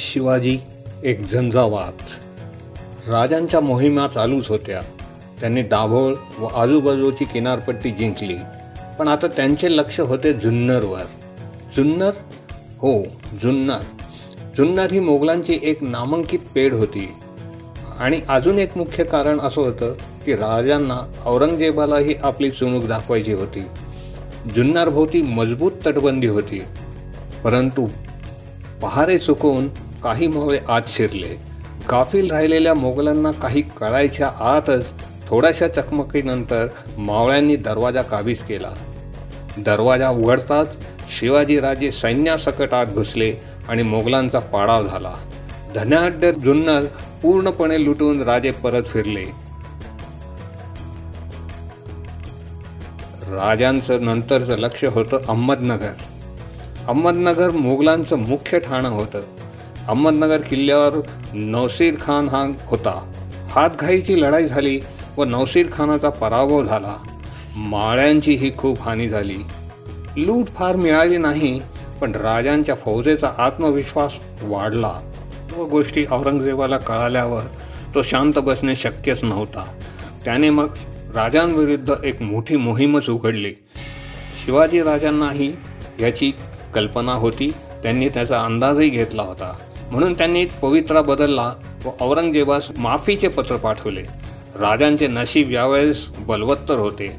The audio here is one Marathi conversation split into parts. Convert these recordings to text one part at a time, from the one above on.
शिवाजी एक झंझावात. राजांच्या मोहिमा चालूच होत्या. त्यांनी दाभोळ व आजूबाजूची किनारपट्टी जिंकली. पण आता त्यांचे लक्ष होते जुन्नरवर. जुन्नर? हो जुन्नर. जुन्नर ही मोगलांची एक नामांकित पेढ होती. आणि अजून एक मुख्य कारण असं होतं की राजांना औरंगजेबालाही आपली चुणूक दाखवायची होती. जुन्नरभोवती मजबूत तटबंदी होती. परंतु पहारे चुकवून काही मोहळे आत शिरले. गाफील राहिलेल्या मोगलांना काही कळायच्या आतच थोड्याशा चकमकीनंतर मावळ्यांनी दरवाजा काबीज केला. दरवाजा उघडताच शिवाजीराजे सैन्यासकट आत घुसले आणि मोगलांचा पाडाव झाला. धनाढ्य जुन्नर पूर्णपणे लुटून राजे परत फिरले. राजांचं नंतरचं लक्ष होतं अहमदनगर. अहमदनगर मोगलांचं मुख्य ठाणं होतं. अहमदनगर किल्ल्यावर नौसीर खान हा होता. हातघाईची लढाई झाली व नौसीर खानाचा पराभव झाला. माळ्यांची ही खूप हानी झाली. लूट फार मिळाली नाही पण राजांच्या फौजेचा आत्मविश्वास वाढला व गोष्टी औरंगजेबाला कळाल्यावर तो शांत बसणे शक्यच नव्हता. त्याने मग राजांविरुद्ध एक मोठी मोहीमच उघडली. शिवाजी राजांनाही याची कल्पना होती त्यांनी त्याचा अंदाजही घेतला होता. म्हणून त्यांनी पवित्रा बदलला व औरंगजेबास माफीचे पत्र पाठवले. राजांचे नशीब यावेळेस बलवत्तर होते.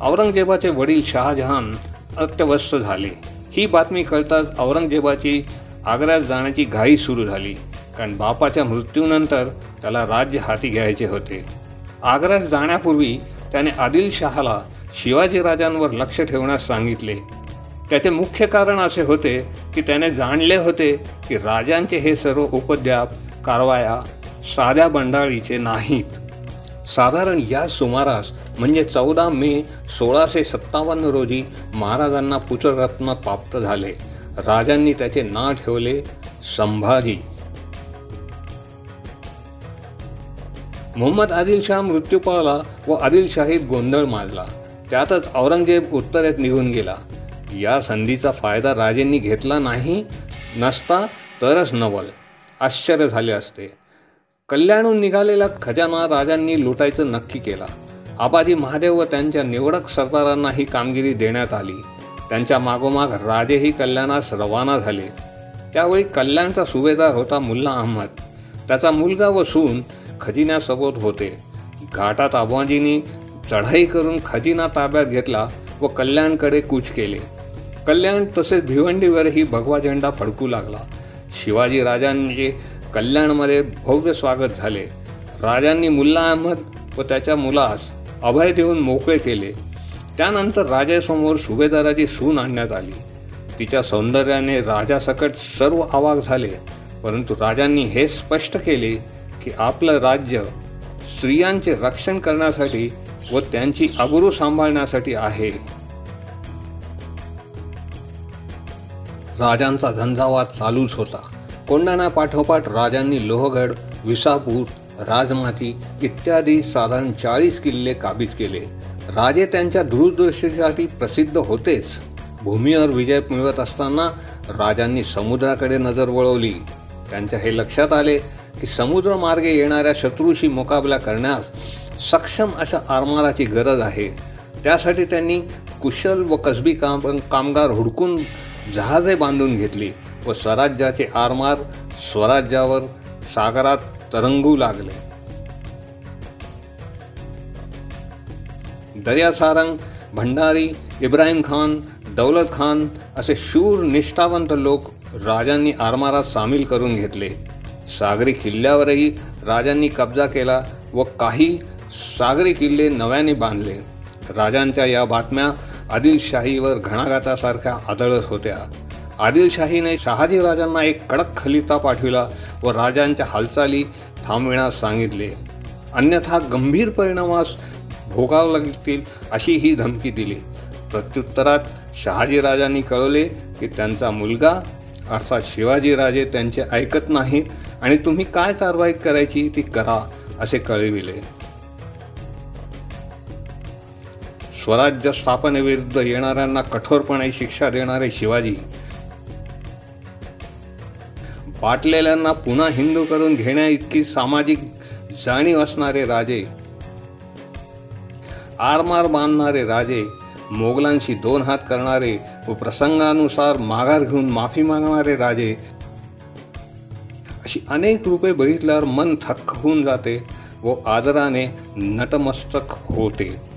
औरंगजेबाचे वडील शहाजहान अत्यवस्थ झाले. ही बातमी कळताच औरंगजेबाची आग्र्यात जाण्याची घाई सुरू झाली. कारण बापाच्या मृत्यूनंतर त्याला राज्य हाती घ्यायचे होते. आग्र्यात जाण्यापूर्वी त्याने आदिलशहाला शिवाजीराजांवर लक्ष ठेवण्यास सांगितले. त्याचे मुख्य कारण असे होते की त्याने जाणले होते की राजांचे हे सर्व उपद्याप कारवाया साध्या बंडाळीचे नाहीत. साधारण या सुमारास म्हणजे चौदा मे सोळाशे सत्तावन्न रोजी महाराजांना पुत्ररत्न प्राप्त झाले. राजांनी त्याचे नाव ठेवले संभाजी. मोहम्मद आदिलशाह मृत्यू पावला व आदिलशाहीत गोंधळ माजला. त्यातच औरंगजेब उत्तरेत निघून गेला. या संधीचा फायदा राजेंनी घेतला नाही नसता तरच नवल. आश्चर्य झाले असते. कल्याणहून निघालेला खजाना राजांनी लुटायचं नक्की केला. आबाजी महादेव व त्यांच्या निवडक सरदारांना ही कामगिरी देण्यात आली. त्यांच्या मागोमाग राजेही कल्याणास रवाना झाले. त्यावेळी कल्याणचा सुभेदार होता मुल्ला अहमद. त्याचा मुलगा व सून खजिन्यासोबत होते. घाटात आबाजींनी चढाई करून खजिना ताब्यात घेतला व कल्याणकडे कूच केले. कल्याण तसेच भिवंडीवरही भगवा झेंडा फडकू लागला. शिवाजी राजांचे कल्याणमध्ये भव्य स्वागत झाले. राजांनी मुल्ला अहमद व त्याच्या मुलास अभय देऊन मोकळे केले. त्यानंतर राजासमोर सुभेदाराची सून आणण्यात आली. तिच्या सौंदर्याने राजासकट सर्व आवाक झाले. परंतु राजांनी हे स्पष्ट केले की आपलं राज्य स्त्रियांचे रक्षण करण्यासाठी व त्यांची अगुरू सांभाळण्यासाठी आहे. राजांचा झंझावात चालूच होता. कोंडाणा पाठोपाठ राजांनी लोहगड विसापूर राजमाती इत्यादी साधारण चाळीस किल्ले काबीज केले. राजे त्यांच्या दूरदृष्टीसाठी प्रसिद्ध होतेच. भूमीवर विजय मिळवत असताना राजांनी समुद्राकडे नजर वळवली. त्यांच्या हे लक्षात आले की समुद्रमार्गे येणाऱ्या शत्रूशी मुकाबला करण्यास सक्षम अशा आरमाराची गरज आहे. त्यासाठी त्यांनी कुशल व कसबी काम कामगार हुडकून जहाजे बांधून घेतली व स्वराज्याचे आरमार स्वराज्यावर सागरात तरंगू लागले. दर्या सारंग भंडारी इब्राहिम खान दौलत खान असे शूर निष्ठावंत लोक राजांनी आरमारात सामील करून घेतले. सागरी किल्ल्यावरही राजांनी कब्जा केला व काही सागरी किल्ले नव्याने बांधले. राजांच्या या बातम्या आदिलशाहीवर घणाघातासारख्या आदळत होत्या. आदिलशाहीने शहाजी राजांना एक कडक खलिता पाठविला व राजांच्या हालचाली थांबविण्यास सांगितले. अन्यथा गंभीर परिणामास भोगावं लागतील अशी ही धमकी दिली. प्रत्युत्तरात शहाजीराजांनी कळवले की त्यांचा मुलगा अर्थात शिवाजीराजे त्यांचे ऐकत नाहीत आणि तुम्ही काय कारवाई करायची ती करा असे कळविले. स्वराज्य स्थापनेविरुद्ध येणाऱ्यांना कठोरपणे शिक्षा देणारे शिवाजी. पाटलेल्यांना पुन्हा हिंदू करून घेण्या इतकी सामाजिक जाणीव असणारे राजे आरमार बांधणारे राजे मोगलांशी दोन हात करणारे व प्रसंगानुसार माघार घेऊन माफी मागणारे राजे अशी अनेक रूपे बघितल्यावर मन थक्क होऊन जाते व आदराने नटमस्तक होते.